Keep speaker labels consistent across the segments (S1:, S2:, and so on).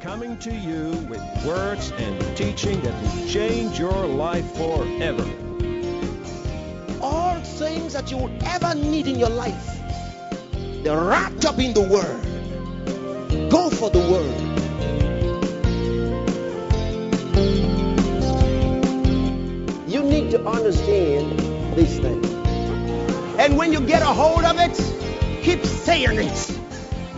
S1: coming to you with words and teaching that will change your life forever.
S2: All things that you will ever need in your life, they're wrapped up in the Word. Go for the Word. You need to understand these things. And when you get a hold of it, keep saying it.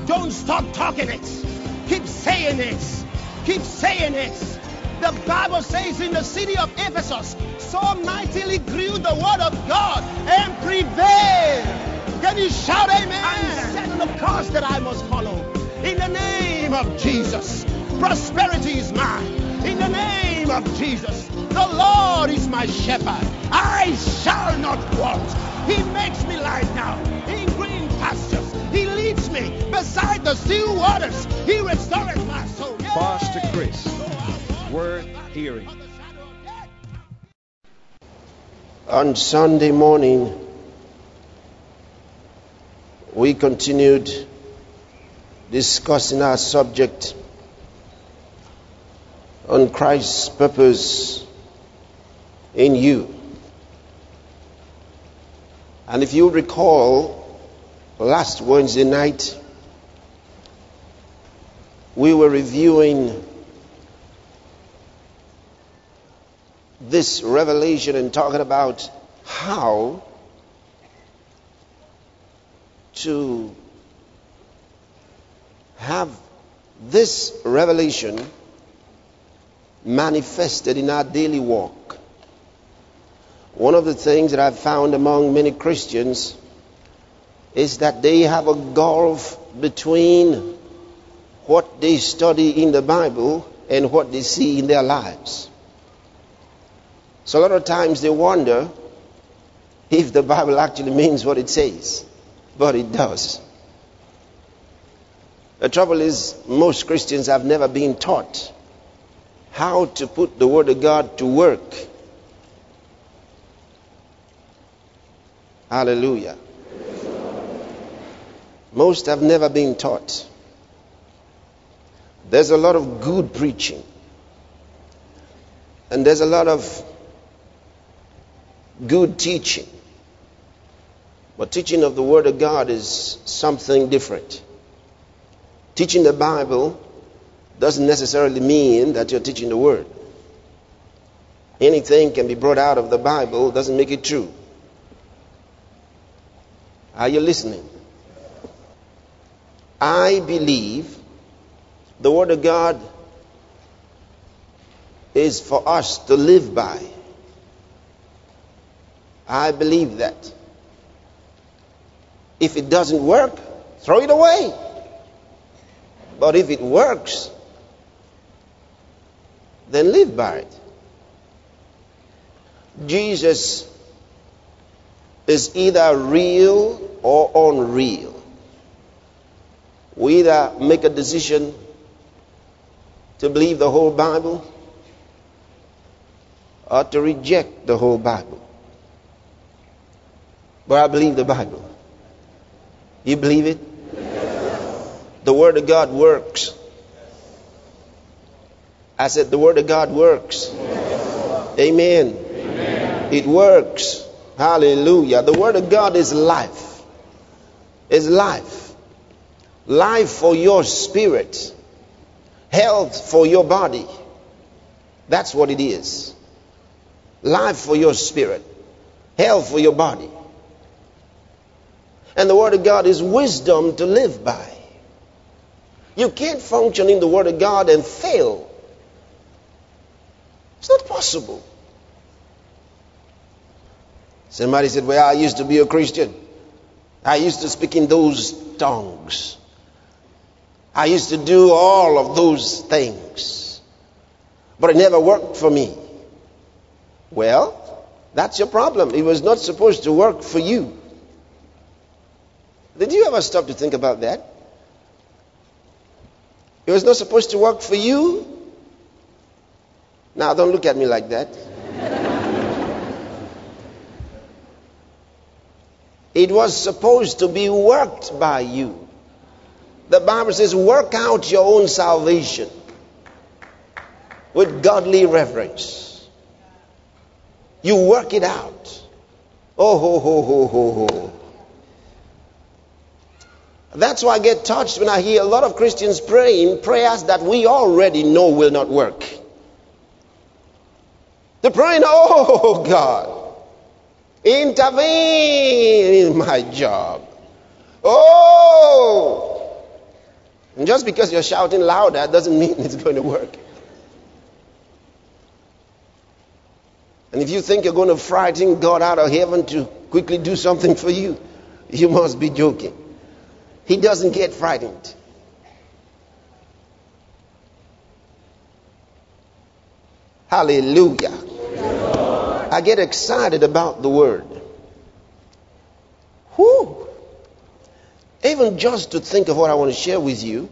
S2: Don't stop talking it. Keep saying it. Keep saying it. The Bible says in the city of Ephesus, so mightily grew the word of God and prevailed. Can you shout amen? I'm set on the course that I must follow. In the name of Jesus, prosperity is mine. In the name of Jesus, the Lord is my shepherd. I shall not want. He makes me lie down in green pastures. He leads me beside the still waters. He restores my soul.
S1: Pastor Chris, worth hearing.
S2: On Sunday morning, we continued discussing our subject on Christ's purpose in you. And if you recall, last Wednesday night, we were reviewing this revelation and talking about how to have this revelation manifested in our daily walk. One of the things that I've found among many Christians is that they have a gulf between what they study in the Bible and what they see in their lives. So a lot of times they wonder if the Bible actually means what it says, but it does. The trouble is, most Christians have never been taught how to put the Word of God to work. Hallelujah. Most have never been taught. There's a lot of good preaching, and there's a lot of good teaching. But teaching of the Word of God is something different. Teaching the Bible doesn't necessarily mean that you're teaching the Word. Anything can be brought out of the Bible doesn't make it true. Are you listening? I believe the Word of God is for us to live by. I believe that. If it doesn't work, throw it away. But if it works, then live by it. Jesus is either real or unreal. We either make a decision to believe the whole Bible or to reject the whole Bible. But I believe the Bible. You believe it? The Word of God works. I said, The Word of God works. Amen. Amen. It works. Hallelujah. The Word of God is life. Is life. Life for your spirit. Health for your body. That's what it is. Life for your spirit. Health for your body. And the Word of God is wisdom to live by. You can't function in the Word of God and fail. It's not possible. Somebody said, Well, I used to be a Christian. I used to speak in those tongues. I used to do all of those things. But it never worked for me. Well, that's your problem. It was not supposed to work for you. Did you ever stop to think about that? It was not supposed to work for you. Now, don't look at me like that. it was supposed to be worked by you. The Bible says, work out your own salvation. with godly reverence. You work it out. Oh, ho, ho, ho, ho, ho. That's why I get touched when I hear a lot of Christians praying prayers that we already know will not work. They're praying, oh God, intervene in my job. Oh! And just because you're shouting louder doesn't mean it's going to work. And if you think you're going to frighten God out of heaven to quickly do something for you, you must be joking. He doesn't get frightened. Hallelujah. I get excited about the word. Whew. Even just to think of what I want to share with you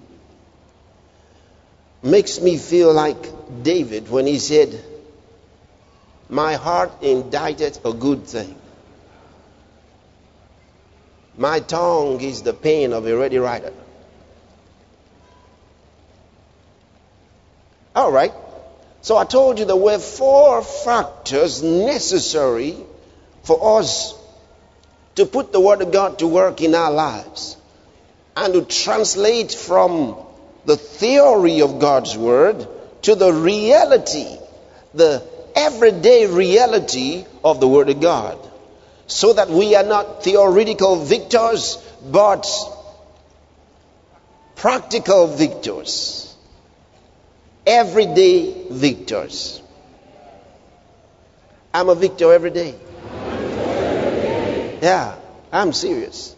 S2: makes me feel like David when he said, My heart indited a good thing. My tongue is the pen of a ready writer. All right. So I told you there were four factors necessary for us to put the Word of God to work in our lives and to translate from the theory of God's Word to the reality, the everyday reality of the Word of God. So that we are not theoretical victors, but practical victors everyday victors. I'm a victor every day. Yeah, I'm serious.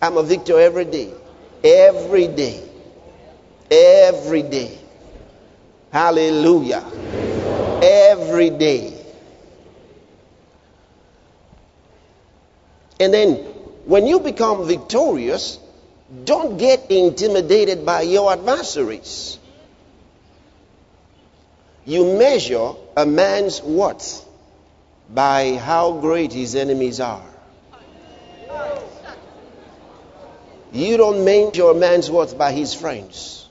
S2: I'm a victor every day. Every day. Every day. Hallelujah. Every day. And then when you become victorious, don't get intimidated by your adversaries. You measure a man's worth by how great his enemies are. You don't measure a man's worth by his friends.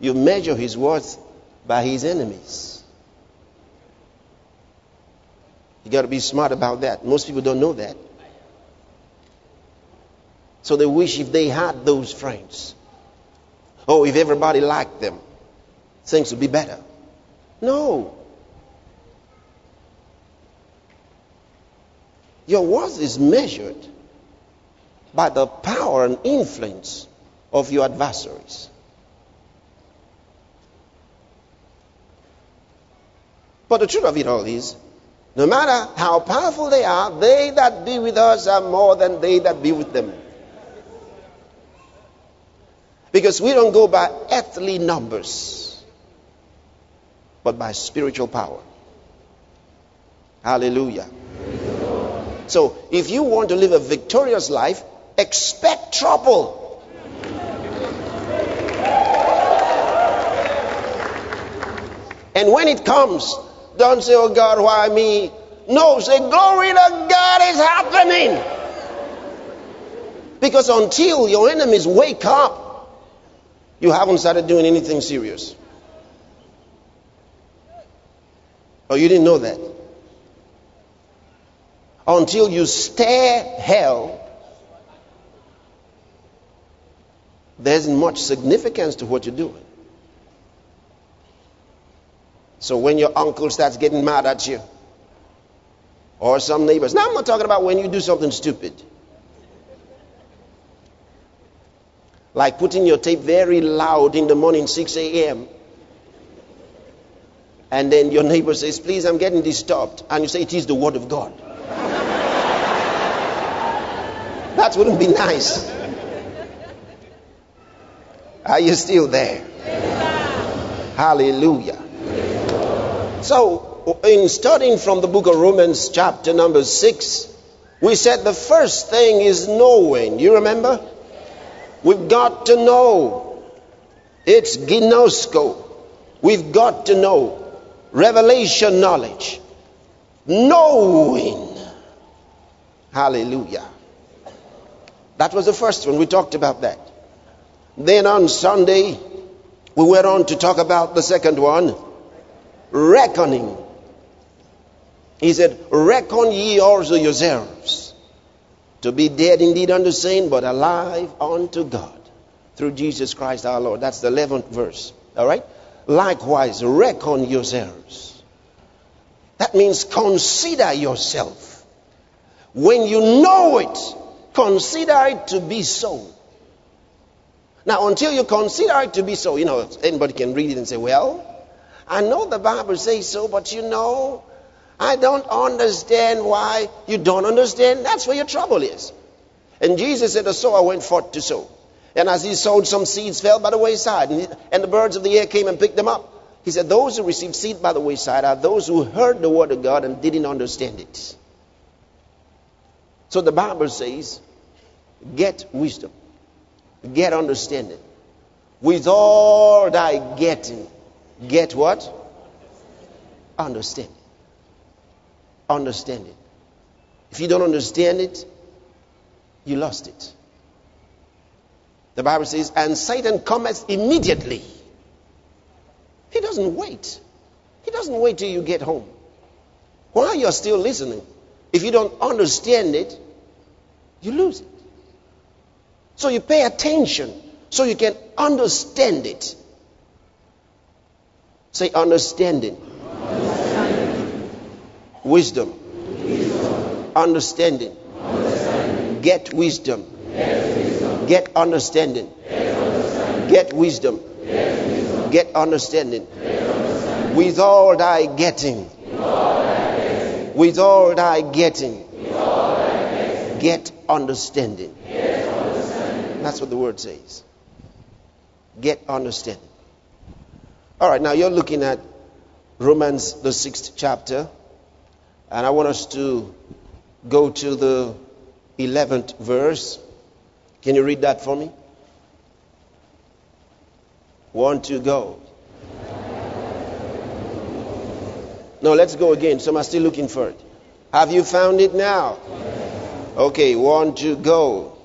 S2: You measure his worth by his enemies. You got to be smart about that. Most people don't know that. So they wish if they had those friends. Oh, if everybody liked them, things would be better. No. Your worth is measured by the power and influence of your adversaries. But the truth of it all is, no matter how powerful they are, they that be with us are more than they that be with them. Because we don't go by earthly numbers but by spiritual power. Hallelujah. So, if you want to live a victorious life, expect trouble. And when it comes, don't say, Oh God, why me? No, say, Glory to God is happening. Because until your enemies wake up, you haven't started doing anything serious. Oh, you didn't know that? Until you stare hell, there isn't much significance to what you're doing. So when your uncle starts getting mad at you, or some neighbors, now I'm not talking about when you do something stupid. Like putting your tape very loud in the morning, 6 a.m and then your neighbor says, Please, I'm getting disturbed. And you say, It is the word of God. that wouldn't be nice. Are you still there? Hallelujah. So, in studying from the book of Romans, chapter number 6, we said the first thing is knowing. You remember? We've got to know. It's ginosko. We've got to know revelation knowledge, knowing. Hallelujah. That was the first one. We talked about that. Then on Sunday, we went on to talk about the second one reckoning. He said, Reckon ye also yourselves to be dead indeed unto sin, but alive unto God through Jesus Christ our Lord. That's the 11th verse. All right? Likewise, reckon yourselves. That means consider yourself. When you know it, consider it to be so. Now, until you consider it to be so, you know, anybody can read it and say, well, I know the Bible says so, but you know, I don't understand why you don't understand. That's where your trouble is. And Jesus said, The sower went forth to sow. And as he sowed, some seeds fell by the wayside, and, and the birds of the air came and picked them up. He said, Those who received seed by the wayside are those who heard the word of God and didn't understand it. So the Bible says, Get wisdom, get understanding. With all thy getting, get what? Understanding. Understanding. If you don't understand it, you lost it. The Bible says, and Satan cometh immediately. He doesn't wait. He doesn't wait till you get home. While you're still listening, if you don't understand it, you lose it. So you pay attention so you can understand it. Say understanding. understanding. Wisdom. wisdom. Understanding. understanding. Get wisdom. Get wisdom. Get understanding. Get wisdom. Get understanding. With all thy getting. With all thy getting. Get understanding. That's what the word says. Get understanding. All right, now you're looking at Romans, the sixth chapter, and I want us to go to the 11th verse. Can you read that for me? One, two, go. No, let's go again. Some are still looking for it. Have you found it now? Okay, one, two, go.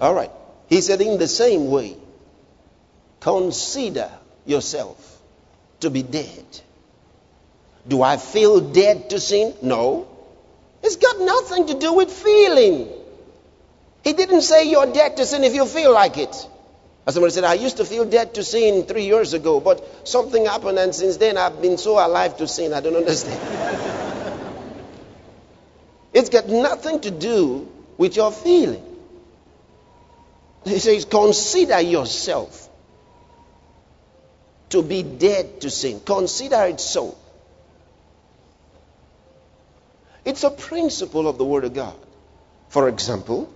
S2: All right. He said, in the same way, consider yourself to be dead. Do I feel dead to sin? No. It's got nothing to do with feeling. He didn't say you're dead to sin if you feel like it. As somebody said, I used to feel dead to sin three years ago, but something happened, and since then I've been so alive to sin, I don't understand. it's got nothing to do with your feeling. He says, Consider yourself to be dead to sin. Consider it so. It's a principle of the Word of God. For example,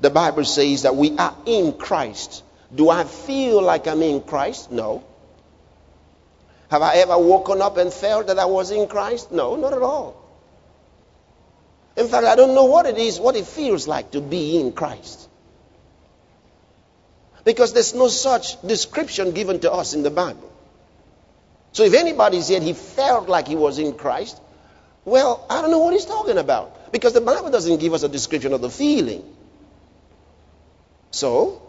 S2: the Bible says that we are in Christ. Do I feel like I'm in Christ? No. Have I ever woken up and felt that I was in Christ? No, not at all. In fact, I don't know what it is, what it feels like to be in Christ. Because there's no such description given to us in the Bible. So if anybody said he felt like he was in Christ, well, I don't know what he's talking about. Because the Bible doesn't give us a description of the feeling. So,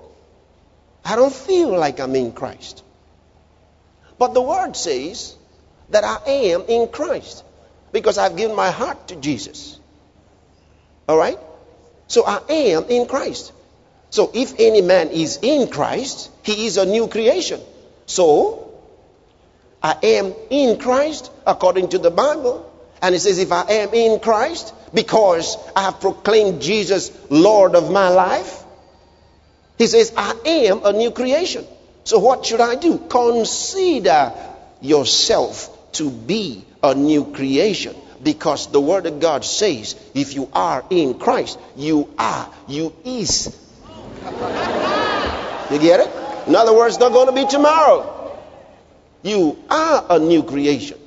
S2: I don't feel like I'm in Christ. But the word says that I am in Christ because I've given my heart to Jesus. All right? So I am in Christ. So if any man is in Christ, he is a new creation. So I am in Christ according to the Bible. And it says, if I am in Christ, because I have proclaimed Jesus Lord of my life, he says, I am a new creation. So what should I do? Consider yourself to be a new creation. Because the Word of God says, if you are in Christ, you are, you is. You get it? In other words, not going to be tomorrow. You are a new creation.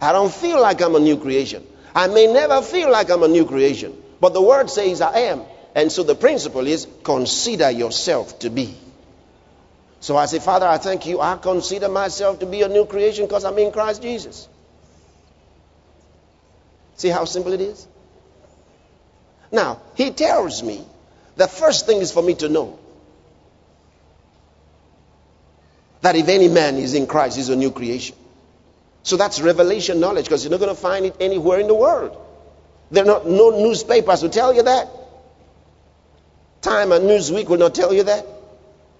S2: I don't feel like I'm a new creation. I may never feel like I'm a new creation, but the word says I am. And so the principle is consider yourself to be. So I say, Father, I thank you. I consider myself to be a new creation because I'm in Christ Jesus. See how simple it is? Now, he tells me The first thing is for me to know that if any man is in Christ, he's a new creation. So that's revelation knowledge because you're not going to find it anywhere in the world. There are not, no newspapers will tell you that. Time and Newsweek will not tell you that.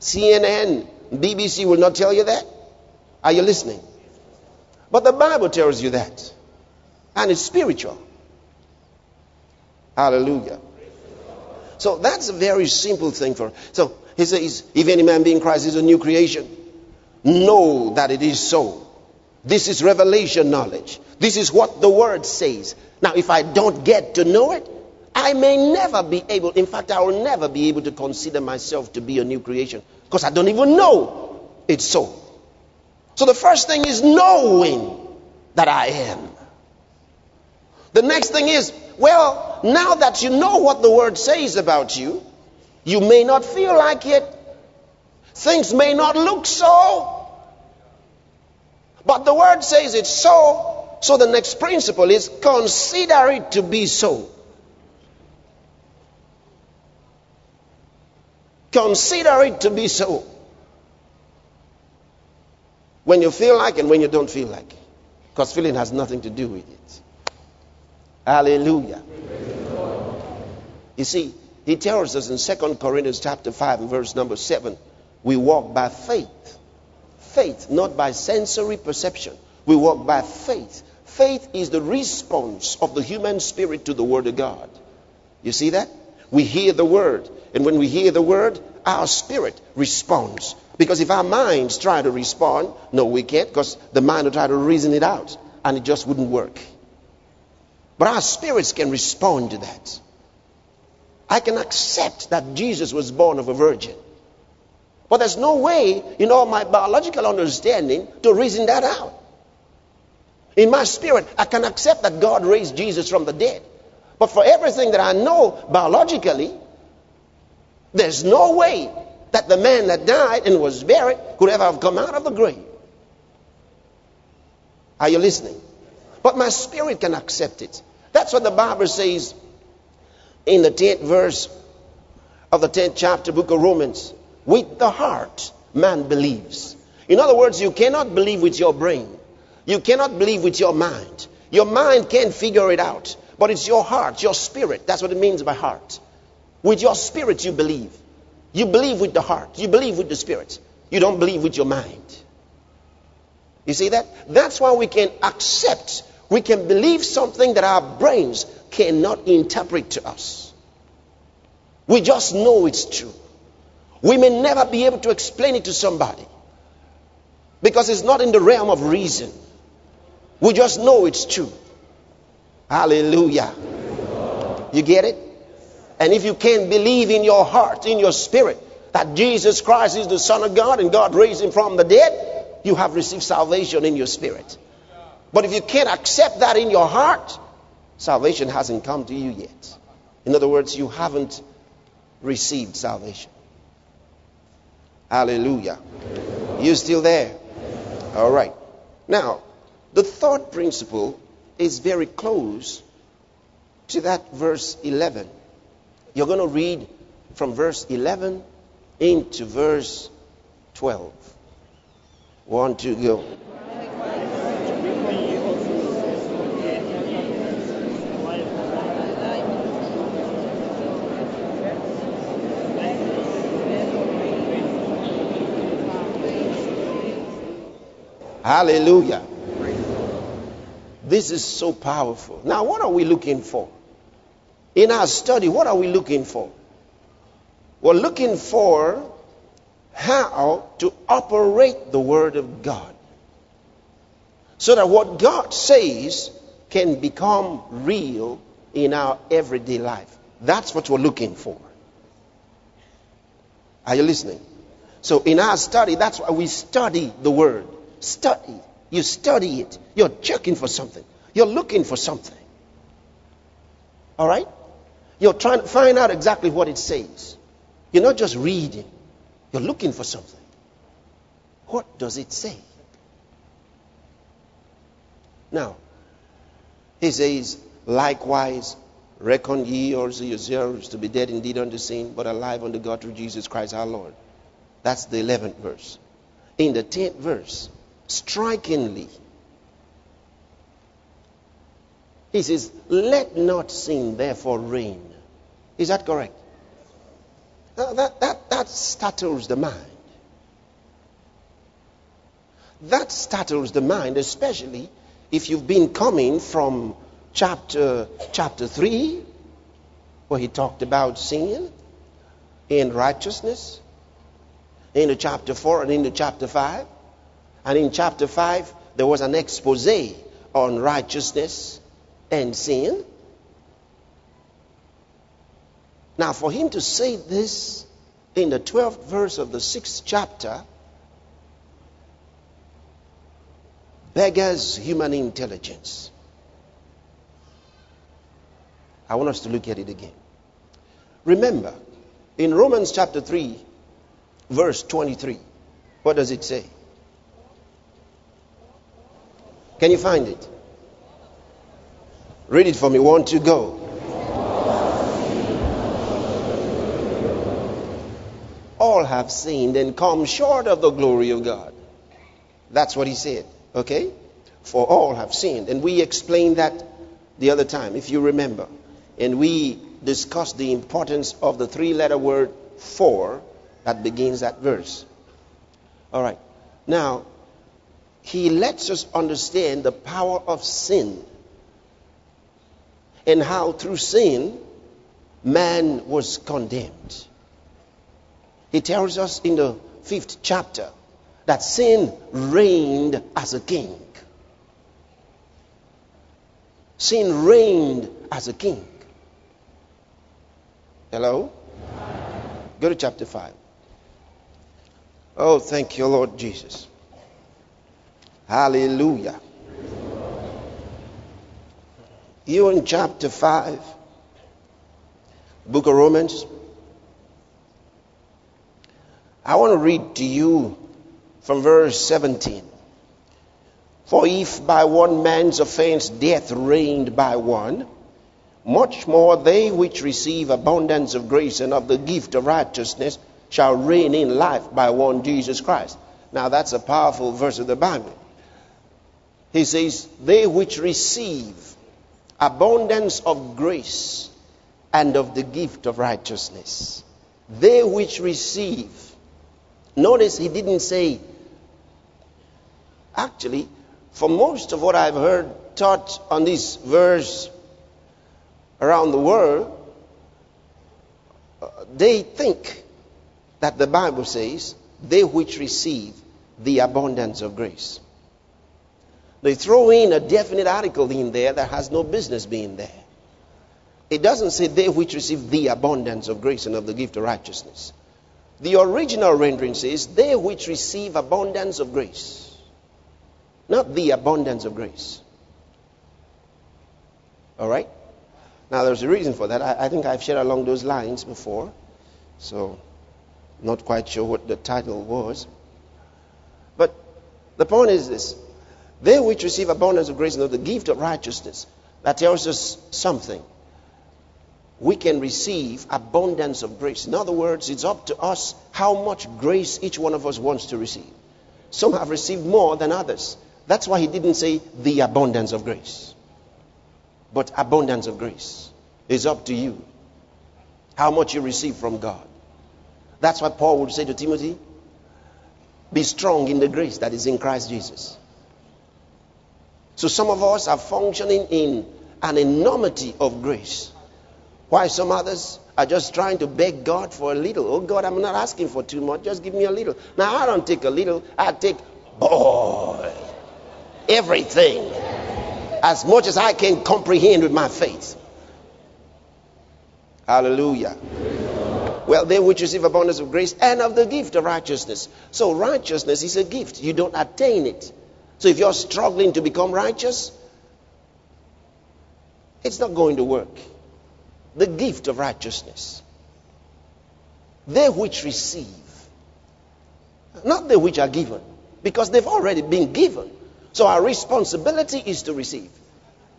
S2: CNN, BBC will not tell you that. Are you listening? But the Bible tells you that. And it's spiritual. Hallelujah. So that's a very simple thing for. So he says, if any man be in Christ is a new creation, know that it is so. This is revelation knowledge. This is what the word says. Now, if I don't get to know it, I may never be able, in fact, I will never be able to consider myself to be a new creation because I don't even know it's so. So the first thing is knowing that I am. The next thing is, well, now that you know what the word says about you, you may not feel like it. Things may not look so. But the word says it's so. So the next principle is consider it to be so. Consider it to be so. When you feel like and when you don't feel like. Because feeling has nothing to do with it. Hallelujah. You see, he tells us in 2 Corinthians chapter 5 and verse number 7, we walk by faith. Faith, not by sensory perception. We walk by faith. Faith is the response of the human spirit to the word of God. You see that? We hear the word, and when we hear the word, our spirit responds. Because if our minds try to respond, no, we can't, because the mind will try to reason it out, and it just wouldn't work. But our spirits can respond to that. I can accept that Jesus was born of a virgin. But there's no way, in all my biological understanding, to reason that out. In my spirit, I can accept that God raised Jesus from the dead. But for everything that I know biologically, there's no way that the man that died and was buried could ever have come out of the grave. Are you listening? But my spirit can accept it. That's what the Bible says in the 10th verse of the 10th chapter, book of Romans. With the heart, man believes. In other words, you cannot believe with your brain. You cannot believe with your mind. Your mind can't figure it out. But it's your heart, your spirit. That's what it means by heart. With your spirit, you believe. You believe with the heart. You believe with the spirit. You don't believe with your mind. You see that? That's why we can accept, we can believe something that our brains cannot interpret to us. We just know it's true. We may never be able to explain it to somebody because it's not in the realm of reason. We just know it's true. Hallelujah. You get it? And if you can't believe in your heart, in your spirit, that Jesus Christ is the Son of God and God raised him from the dead, you have received salvation in your spirit. But if you can't accept that in your heart, salvation hasn't come to you yet. In other words, you haven't received salvation. Hallelujah. You still there? All right. Now, the third principle is very close to that verse 11. You're going to read from verse 11 into verse 12. One, two, go. Hallelujah. This is so powerful. Now, what are we looking for? In our study, what are we looking for? We're looking for how to operate the Word of God so that what God says can become real in our everyday life. That's what we're looking for. Are you listening? So, in our study, that's why we study the Word. Study. You study it. You're checking for something. You're looking for something. All right? You're trying to find out exactly what it says. You're not just reading, you're looking for something. What does it say? Now, he says, likewise, Reckon ye also yourselves to be dead indeed unto sin, but alive unto God through Jesus Christ our Lord. That's the 11th verse. In the 10th verse, strikingly, he says, Let not sin therefore reign. Is that correct? That, that, that startles the mind. That startles the mind, especially if you've been coming from chapter, chapter 3, where he talked about sin and righteousness, into chapter 4 and into chapter 5. And in chapter 5, there was an expose on righteousness and sin. Now, for him to say this in the 12th verse of the 6th chapter beggars human intelligence. I want us to look at it again. Remember, in Romans chapter 3, verse 23, what does it say? Can you find it? Read it for me. One, two, go. All have sinned and come short of the glory of God. That's what he said. Okay? For all have sinned. And we explained that the other time, if you remember and we discussed the importance of the three letter word for that begins that verse. All right. Now, he lets us understand the power of sin and how through sin man was condemned. He tells us in the fifth chapter that sin reigned as a king. Sin reigned as a king. Hello? Go to chapter 5. Oh, thank you, Lord Jesus. Hallelujah. You in chapter 5, book of Romans. I want to read to you from verse 17. For if by one man's offense death reigned by one, much more they which receive abundance of grace and of the gift of righteousness shall reign in life by one Jesus Christ. Now that's a powerful verse of the Bible. He says, They which receive abundance of grace and of the gift of righteousness. They which receive. Notice he didn't say, actually, for most of what I've heard taught on this verse, around the world, uh, they think that the Bible says, they which receive the abundance of grace. They throw in a definite article in there that has no business being there. It doesn't say they which receive the abundance of grace and of the gift of righteousness. The original rendering says they which receive abundance of grace, not the abundance of grace. All right? Now, there's a reason for that. I, I think I've shared along those lines before. So, not quite sure what the title was. But the point is this they which receive abundance of grace and the gift of righteousness, that tells us something. We can receive abundance of grace. In other words, it's up to us how much grace each one of us wants to receive. Some have received more than others. That's why he didn't say the abundance of grace but abundance of grace. is up to you. How much you receive from God. That's what Paul would say to Timothy. Be strong in the grace that is in Christ Jesus. So some of us are functioning in an enormity of grace. Why some others are just trying to beg God for a little. Oh God, I'm not asking for too much. Just give me a little. Now I don't take a little. I take, boy, everything as much as I can comprehend with my faith. Hallelujah. Well, they which receive abundance of grace and of the gift of righteousness. So, righteousness is a gift. You don't attain it. So, if you're struggling to become righteous, it's not going to work. The gift of righteousness. They which receive, not they which are given, because they've already been given. So our responsibility is to receive.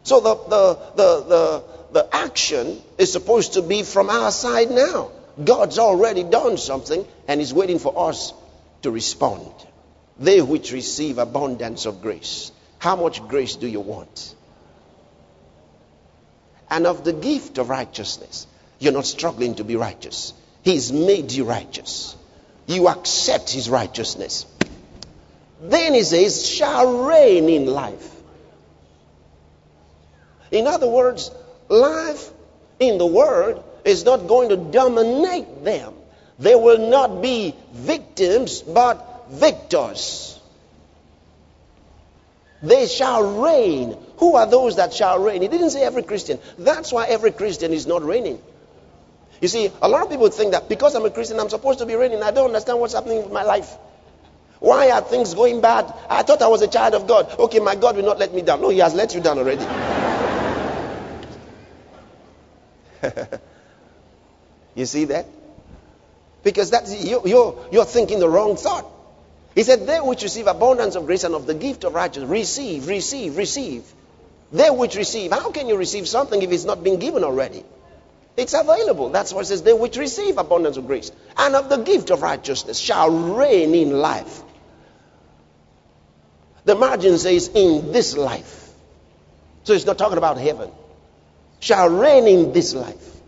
S2: So the, the, the, the, the action is supposed to be from our side now. God's already done something and is waiting for us to respond. They which receive abundance of grace. How much grace do you want? And of the gift of righteousness. You're not struggling to be righteous. He's made you righteous. You accept his righteousness. Then he says, shall reign in life. In other words, life in the world is not going to dominate them. They will not be victims, but victors. They shall reign. Who are those that shall reign? He didn't say every Christian. That's why every Christian is not reigning. You see, a lot of people think that because I'm a Christian, I'm supposed to be reigning. I don't understand what's happening with my life. Why are things going bad? I thought I was a child of God. Okay, my God will not let me down. No, He has let you down already. you see that? Because that's you, you're, you're thinking the wrong thought. He said, They which receive abundance of grace and of the gift of righteousness, receive, receive, receive. They which receive. How can you receive something if it's not been given already? It's available. That's what it says. They which receive abundance of grace and of the gift of righteousness shall reign in life. The margin says, in this life. So it's not talking about heaven. Shall reign in this life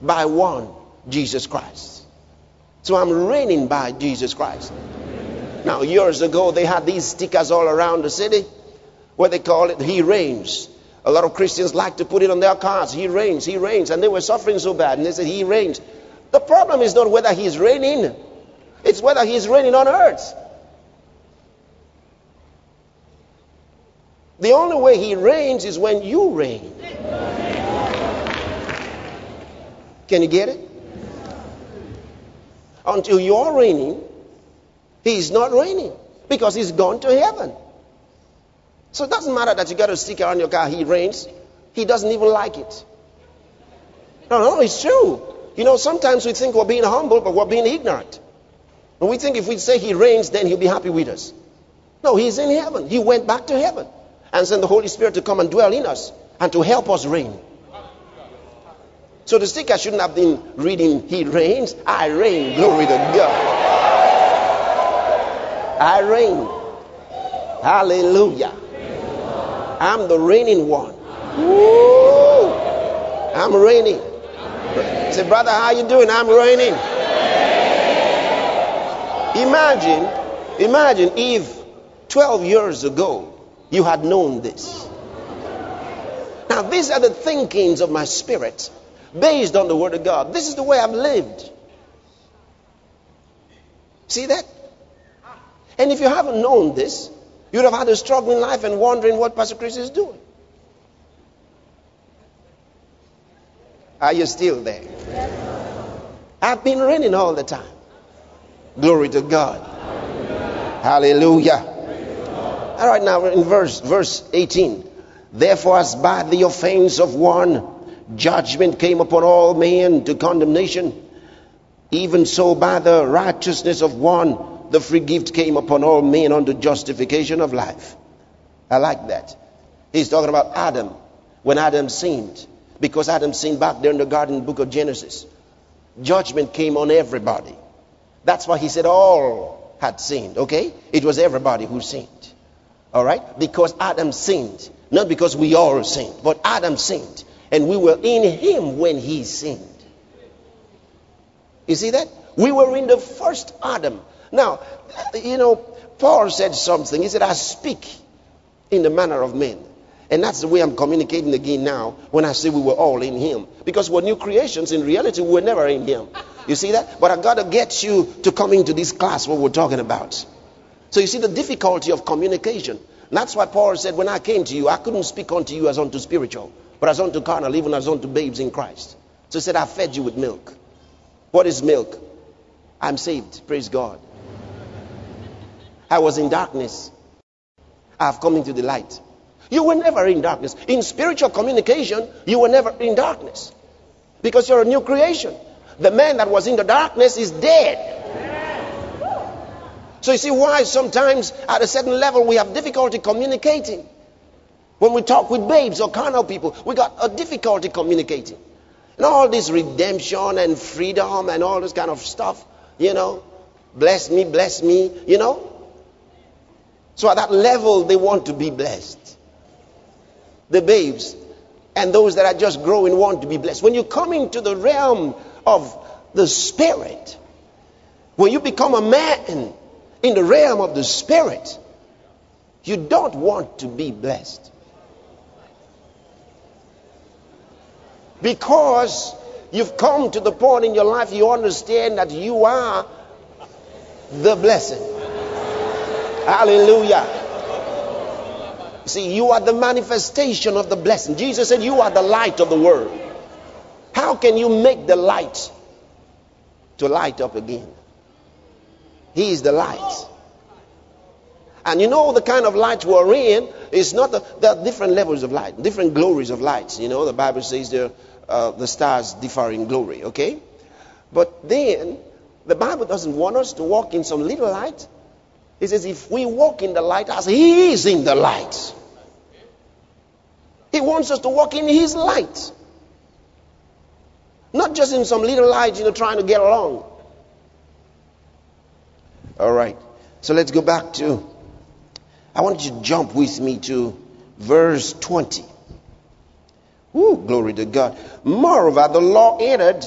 S2: by one, Jesus Christ. So I'm reigning by Jesus Christ. Now, years ago, they had these stickers all around the city where they call it He reigns. A lot of Christians like to put it on their cars. He reigns, He reigns. And they were suffering so bad. And they said, He reigns. The problem is not whether He's reigning, it's whether He's reigning on earth. The only way He reigns is when you reign. Can you get it? Until you're reigning, He's not reigning because He's gone to heaven. So it doesn't matter that you got a sticker on your car, He reigns. He doesn't even like it. No, no, it's true. You know, sometimes we think we're being humble, but we're being ignorant. And we think if we say He reigns, then He'll be happy with us. No, He's in heaven. He went back to heaven and sent the Holy Spirit to come and dwell in us and to help us reign. So the sticker shouldn't have been reading, He reigns, I reign, glory to God. I reign. Hallelujah. I'm the reigning one. Woo! I'm reigning. Say, brother, how you doing? I'm reigning. Imagine, imagine if 12 years ago you had known this. Now, these are the thinkings of my spirit based on the Word of God. This is the way I've lived. See that? And if you haven't known this, you'd have had a struggling life and wondering what Pastor Chris is doing. Are you still there? I've been reigning all the time. Glory to God. Hallelujah. All right, now in verse verse 18. Therefore, as by the offense of one, judgment came upon all men to condemnation, even so by the righteousness of one, the free gift came upon all men unto justification of life. I like that. He's talking about Adam when Adam sinned. Because Adam sinned back there in the garden book of Genesis. Judgment came on everybody. That's why he said all had sinned, okay? It was everybody who sinned. All right? Because Adam sinned. Not because we all sinned, but Adam sinned. And we were in him when he sinned. You see that? We were in the first Adam. Now, you know, Paul said something. He said, I speak in the manner of men. And that's the way I'm communicating again now when I say we were all in Him. Because we're new creations. In reality, we were never in Him. You see that? But I got to get you to come into this class, what we're talking about. So you see the difficulty of communication. That's why Paul said, When I came to you, I couldn't speak unto you as unto spiritual, but as unto carnal, even as unto babes in Christ. So he said, I fed you with milk. What is milk? I'm saved. Praise God. I was in darkness. I've come into the light. You were never in darkness. In spiritual communication, you were never in darkness. Because you're a new creation. The man that was in the darkness is dead. So you see why sometimes at a certain level we have difficulty communicating. When we talk with babes or carnal people, we got a difficulty communicating. And all this redemption and freedom and all this kind of stuff, you know, bless me, bless me, you know. So at that level, they want to be blessed. The babes and those that are just growing want to be blessed. When you come into the realm of the Spirit, when you become a man in the realm of the Spirit, you don't want to be blessed. Because you've come to the point in your life you understand that you are the blessing. Hallelujah. See, you are the manifestation of the blessing. Jesus said, You are the light of the world. How can you make the light to light up again? He is the light. And you know the kind of light we're in is not the, there are different levels of light, different glories of lights. You know, the Bible says there uh, the stars differ in glory, okay? But then, the Bible doesn't want us to walk in some little light. It says, if we walk in the light as He is in the light, He wants us to walk in His light. Not just in some little light, you know, trying to get along. All right. So let's go back to, I want you to jump with me to verse 20. Ooh, glory to God. Moreover, the law entered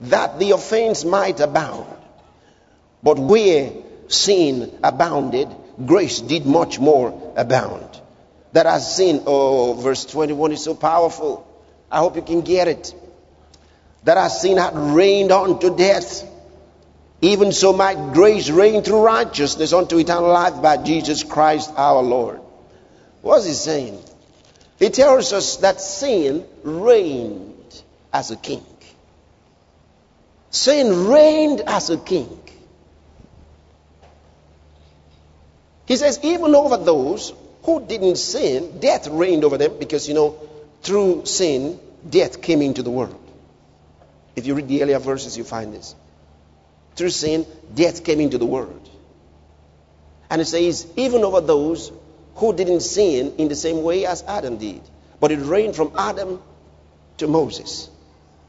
S2: that the offense might abound. But where sin abounded, grace did much more abound. That has sin, oh, verse 21 is so powerful. I hope you can get it. That has sin had reigned unto death. Even so might grace reign through righteousness unto eternal life by Jesus Christ our Lord. What's he saying? He tells us that sin reigned as a king. Sin reigned as a king. He says, even over those who didn't sin, death reigned over them because, you know, through sin, death came into the world. If you read the earlier verses, you find this. Through sin, death came into the world. And it says, even over those who didn't sin in the same way as Adam did. But it reigned from Adam to Moses.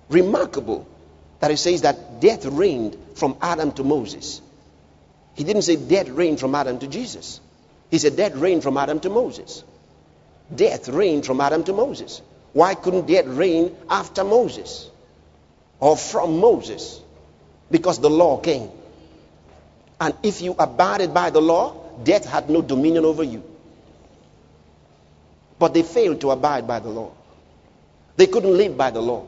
S2: Remarkable that it says that death reigned from Adam to Moses. He didn't say death reigned from Adam to Jesus. He said death reigned from Adam to Moses. Death reigned from Adam to Moses. Why couldn't death reign after Moses or from Moses? Because the law came. And if you abided by the law, death had no dominion over you. But they failed to abide by the law. They couldn't live by the law.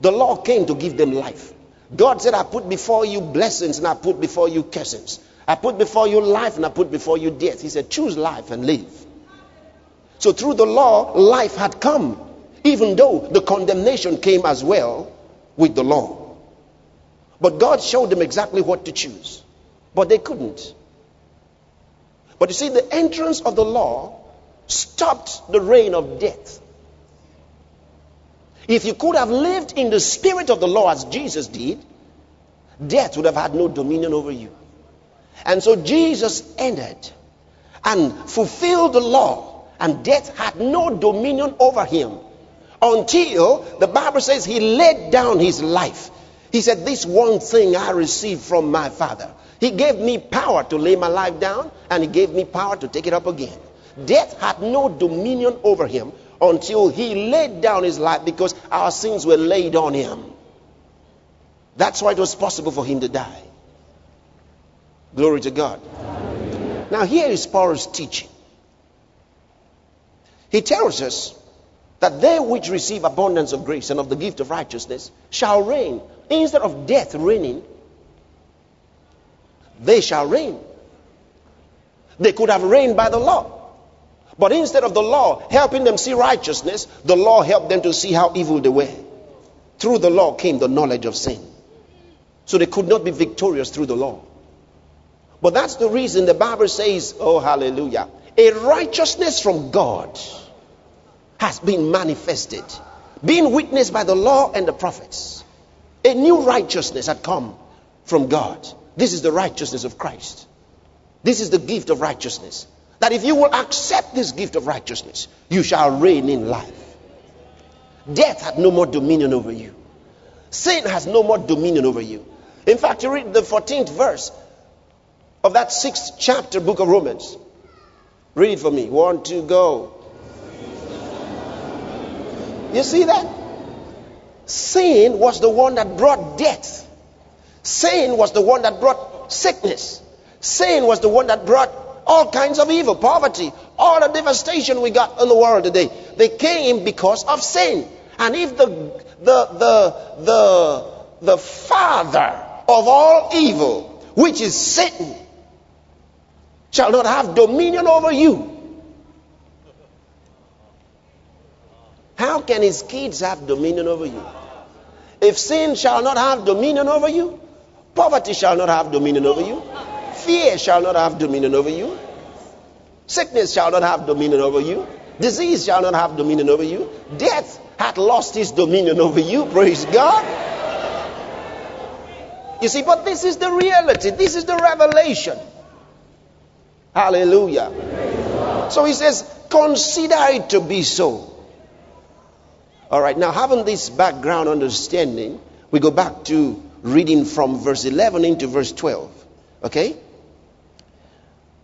S2: The law came to give them life. God said, I put before you blessings and I put before you cursings. I put before you life and I put before you death. He said, choose life and live. So through the law, life had come, even though the condemnation came as well with the law. But God showed them exactly what to choose. But they couldn't. But you see, the entrance of the law stopped the reign of death. If you could have lived in the spirit of the law as Jesus did, death would have had no dominion over you. And so Jesus entered and fulfilled the law, and death had no dominion over him until the Bible says he laid down his life. He said, This one thing I received from my Father. He gave me power to lay my life down, and he gave me power to take it up again. Death had no dominion over him until he laid down his life because our sins were laid on him. That's why it was possible for him to die. Glory to God. Now, here is Paul's teaching. He tells us that they which receive abundance of grace and of the gift of righteousness shall reign. Instead of death reigning, they shall reign. They could have reigned by the law. But instead of the law helping them see righteousness, the law helped them to see how evil they were. Through the law came the knowledge of sin. So they could not be victorious through the law. But that's the reason the Bible says, oh, hallelujah, a righteousness from God has been manifested, being witnessed by the law and the prophets. A new righteousness had come from God. This is the righteousness of Christ. This is the gift of righteousness. That if you will accept this gift of righteousness, you shall reign in life. Death had no more dominion over you. Sin has no more dominion over you. In fact, you read the 14th verse of that sixth chapter, book of Romans. Read it for me. One, two, go. You see that? Sin was the one that brought death. Sin was the one that brought sickness. Sin was the one that brought all kinds of evil, poverty, all the devastation we got in the world today. They came because of sin. And if the the the the the father of all evil, which is Satan, shall not have dominion over you. How can his kids have dominion over you? If sin shall not have dominion over you, poverty shall not have dominion over you, fear shall not have dominion over you, sickness shall not have dominion over you, disease shall not have dominion over you, death hath lost his dominion over you. Praise God. You see, but this is the reality, this is the revelation. Hallelujah. So he says, consider it to be so. All right, now having this background understanding, we go back to reading from verse 11 into verse 12. Okay?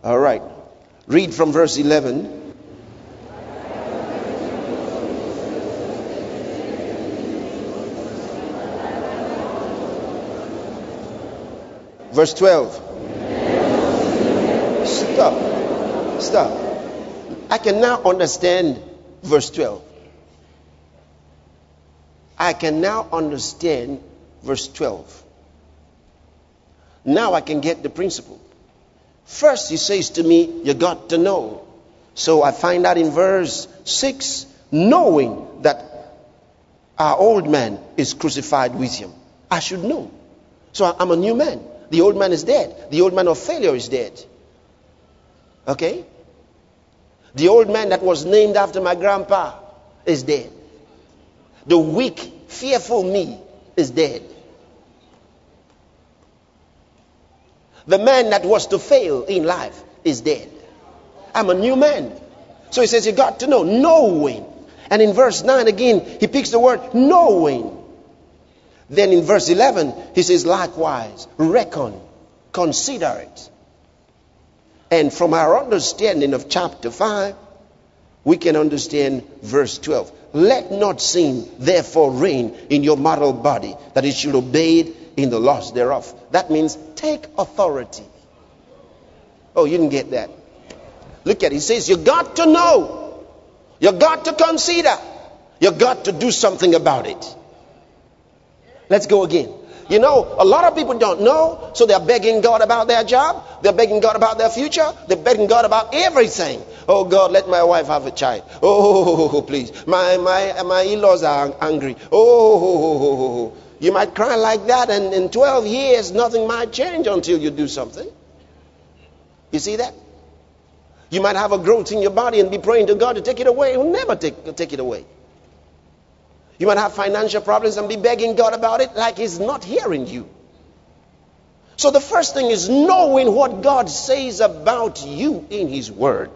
S2: All right. Read from verse 11. Verse 12. Stop. Stop. I can now understand verse 12. I can now understand verse 12. Now I can get the principle. First, he says to me, You got to know. So I find out in verse 6 knowing that our old man is crucified with him. I should know. So I'm a new man. The old man is dead. The old man of failure is dead. Okay? The old man that was named after my grandpa is dead. The weak, fearful me is dead. The man that was to fail in life is dead. I'm a new man. So he says, You got to know, knowing. And in verse 9 again, he picks the word knowing. Then in verse 11, he says, likewise, reckon, consider it. And from our understanding of chapter 5, we can understand verse 12. Let not sin therefore reign in your mortal body, that it should obey in the lust thereof. That means take authority. Oh, you didn't get that. Look at it. He says, You got to know. You got to consider. You got to do something about it. Let's go again. You know, a lot of people don't know, so they're begging God about their job. They're begging God about their future. They're begging God about everything. Oh God, let my wife have a child. Oh, please. My my my in-laws are angry. Oh, you might cry like that, and in 12 years, nothing might change until you do something. You see that? You might have a growth in your body and be praying to God to take it away. He'll never take, take it away. You might have financial problems and be begging God about it like He's not hearing you. So the first thing is knowing what God says about you in His Word.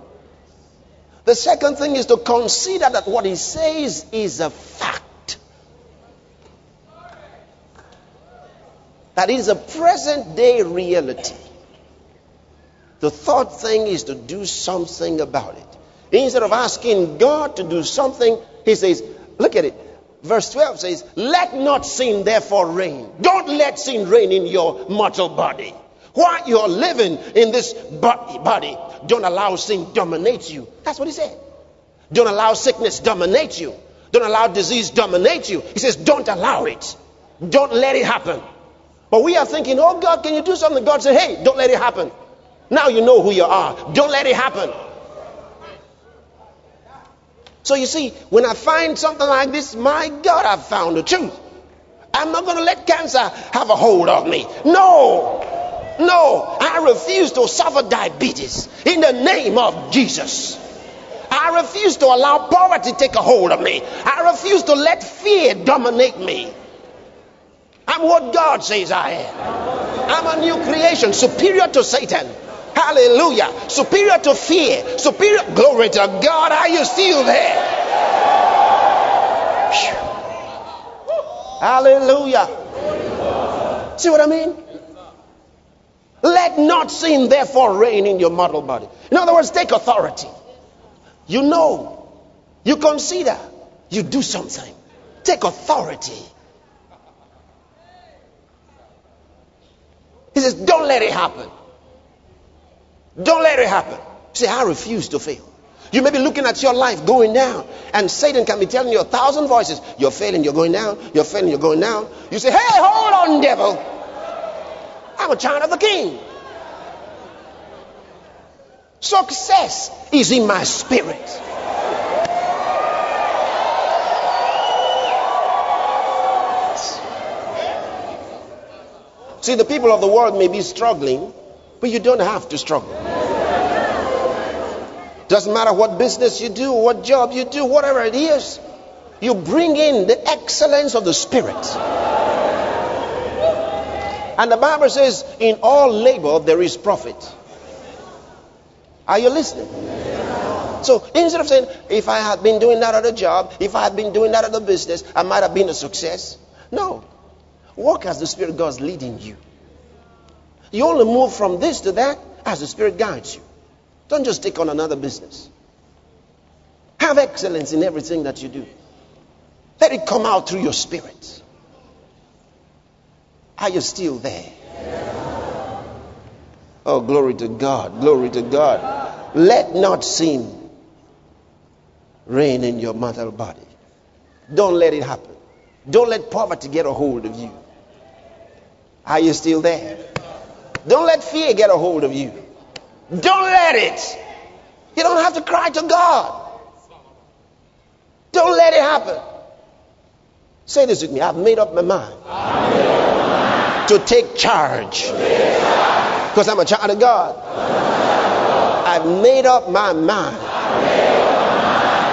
S2: The second thing is to consider that what He says is a fact. That is a present day reality. The third thing is to do something about it. Instead of asking God to do something, He says, Look at it. Verse 12 says, Let not sin therefore reign. Don't let sin reign in your mortal body. While you're living in this body, don't allow sin dominate you. That's what he said. Don't allow sickness dominate you. Don't allow disease dominate you. He says, Don't allow it. Don't let it happen. But we are thinking, Oh God, can you do something? God said, Hey, don't let it happen. Now you know who you are. Don't let it happen. So you see, when I find something like this, my God, I've found the truth. I'm not going to let cancer have a hold of me. No. No. I refuse to suffer diabetes in the name of Jesus. I refuse to allow poverty to take a hold of me. I refuse to let fear dominate me. I'm what God says I am. I'm a new creation, superior to Satan. Hallelujah. Superior to fear. Superior. Glory to God. Are you still there? Hallelujah. See what I mean? Let not sin therefore reign in your mortal body. In other words, take authority. You know, you consider, you do something. Take authority. He says, Don't let it happen. Don't let it happen. Say, I refuse to fail. You may be looking at your life going down, and Satan can be telling you a thousand voices. You're failing, you're going down, you're failing, you're going down. You say, Hey, hold on, devil. I'm a child of the king. Success is in my spirit. See, the people of the world may be struggling, but you don't have to struggle. Doesn't matter what business you do, what job you do, whatever it is, you bring in the excellence of the Spirit. And the Bible says, in all labor there is profit. Are you listening? So instead of saying, if I had been doing that other job, if I had been doing that other business, I might have been a success. No. Walk as the Spirit of God is leading you. You only move from this to that as the Spirit guides you. Don't just take on another business. Have excellence in everything that you do. Let it come out through your spirit. Are you still there? Oh, glory to God. Glory to God. Let not sin reign in your mortal body. Don't let it happen. Don't let poverty get a hold of you. Are you still there? Don't let fear get a hold of you. Don't let it. You don't have to cry to God. Don't let it happen. Say this with me. I've made up my mind, to take charge. Because I'm a child of God. I've made up my mind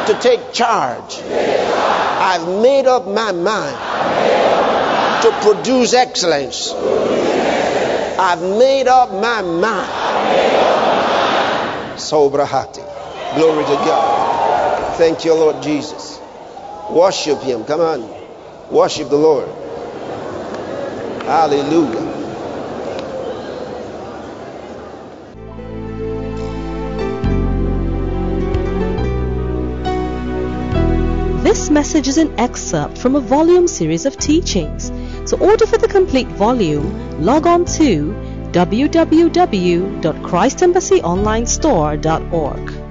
S2: to take charge. I've made up my mind to produce excellence. I've made up my mind. Sobrahati. Glory to God. Thank you, Lord Jesus. Worship Him. Come on. Worship the Lord. Hallelujah.
S3: This message is an excerpt from a volume series of teachings. To order for the complete volume, log on to www.christembassyonlinestore.org.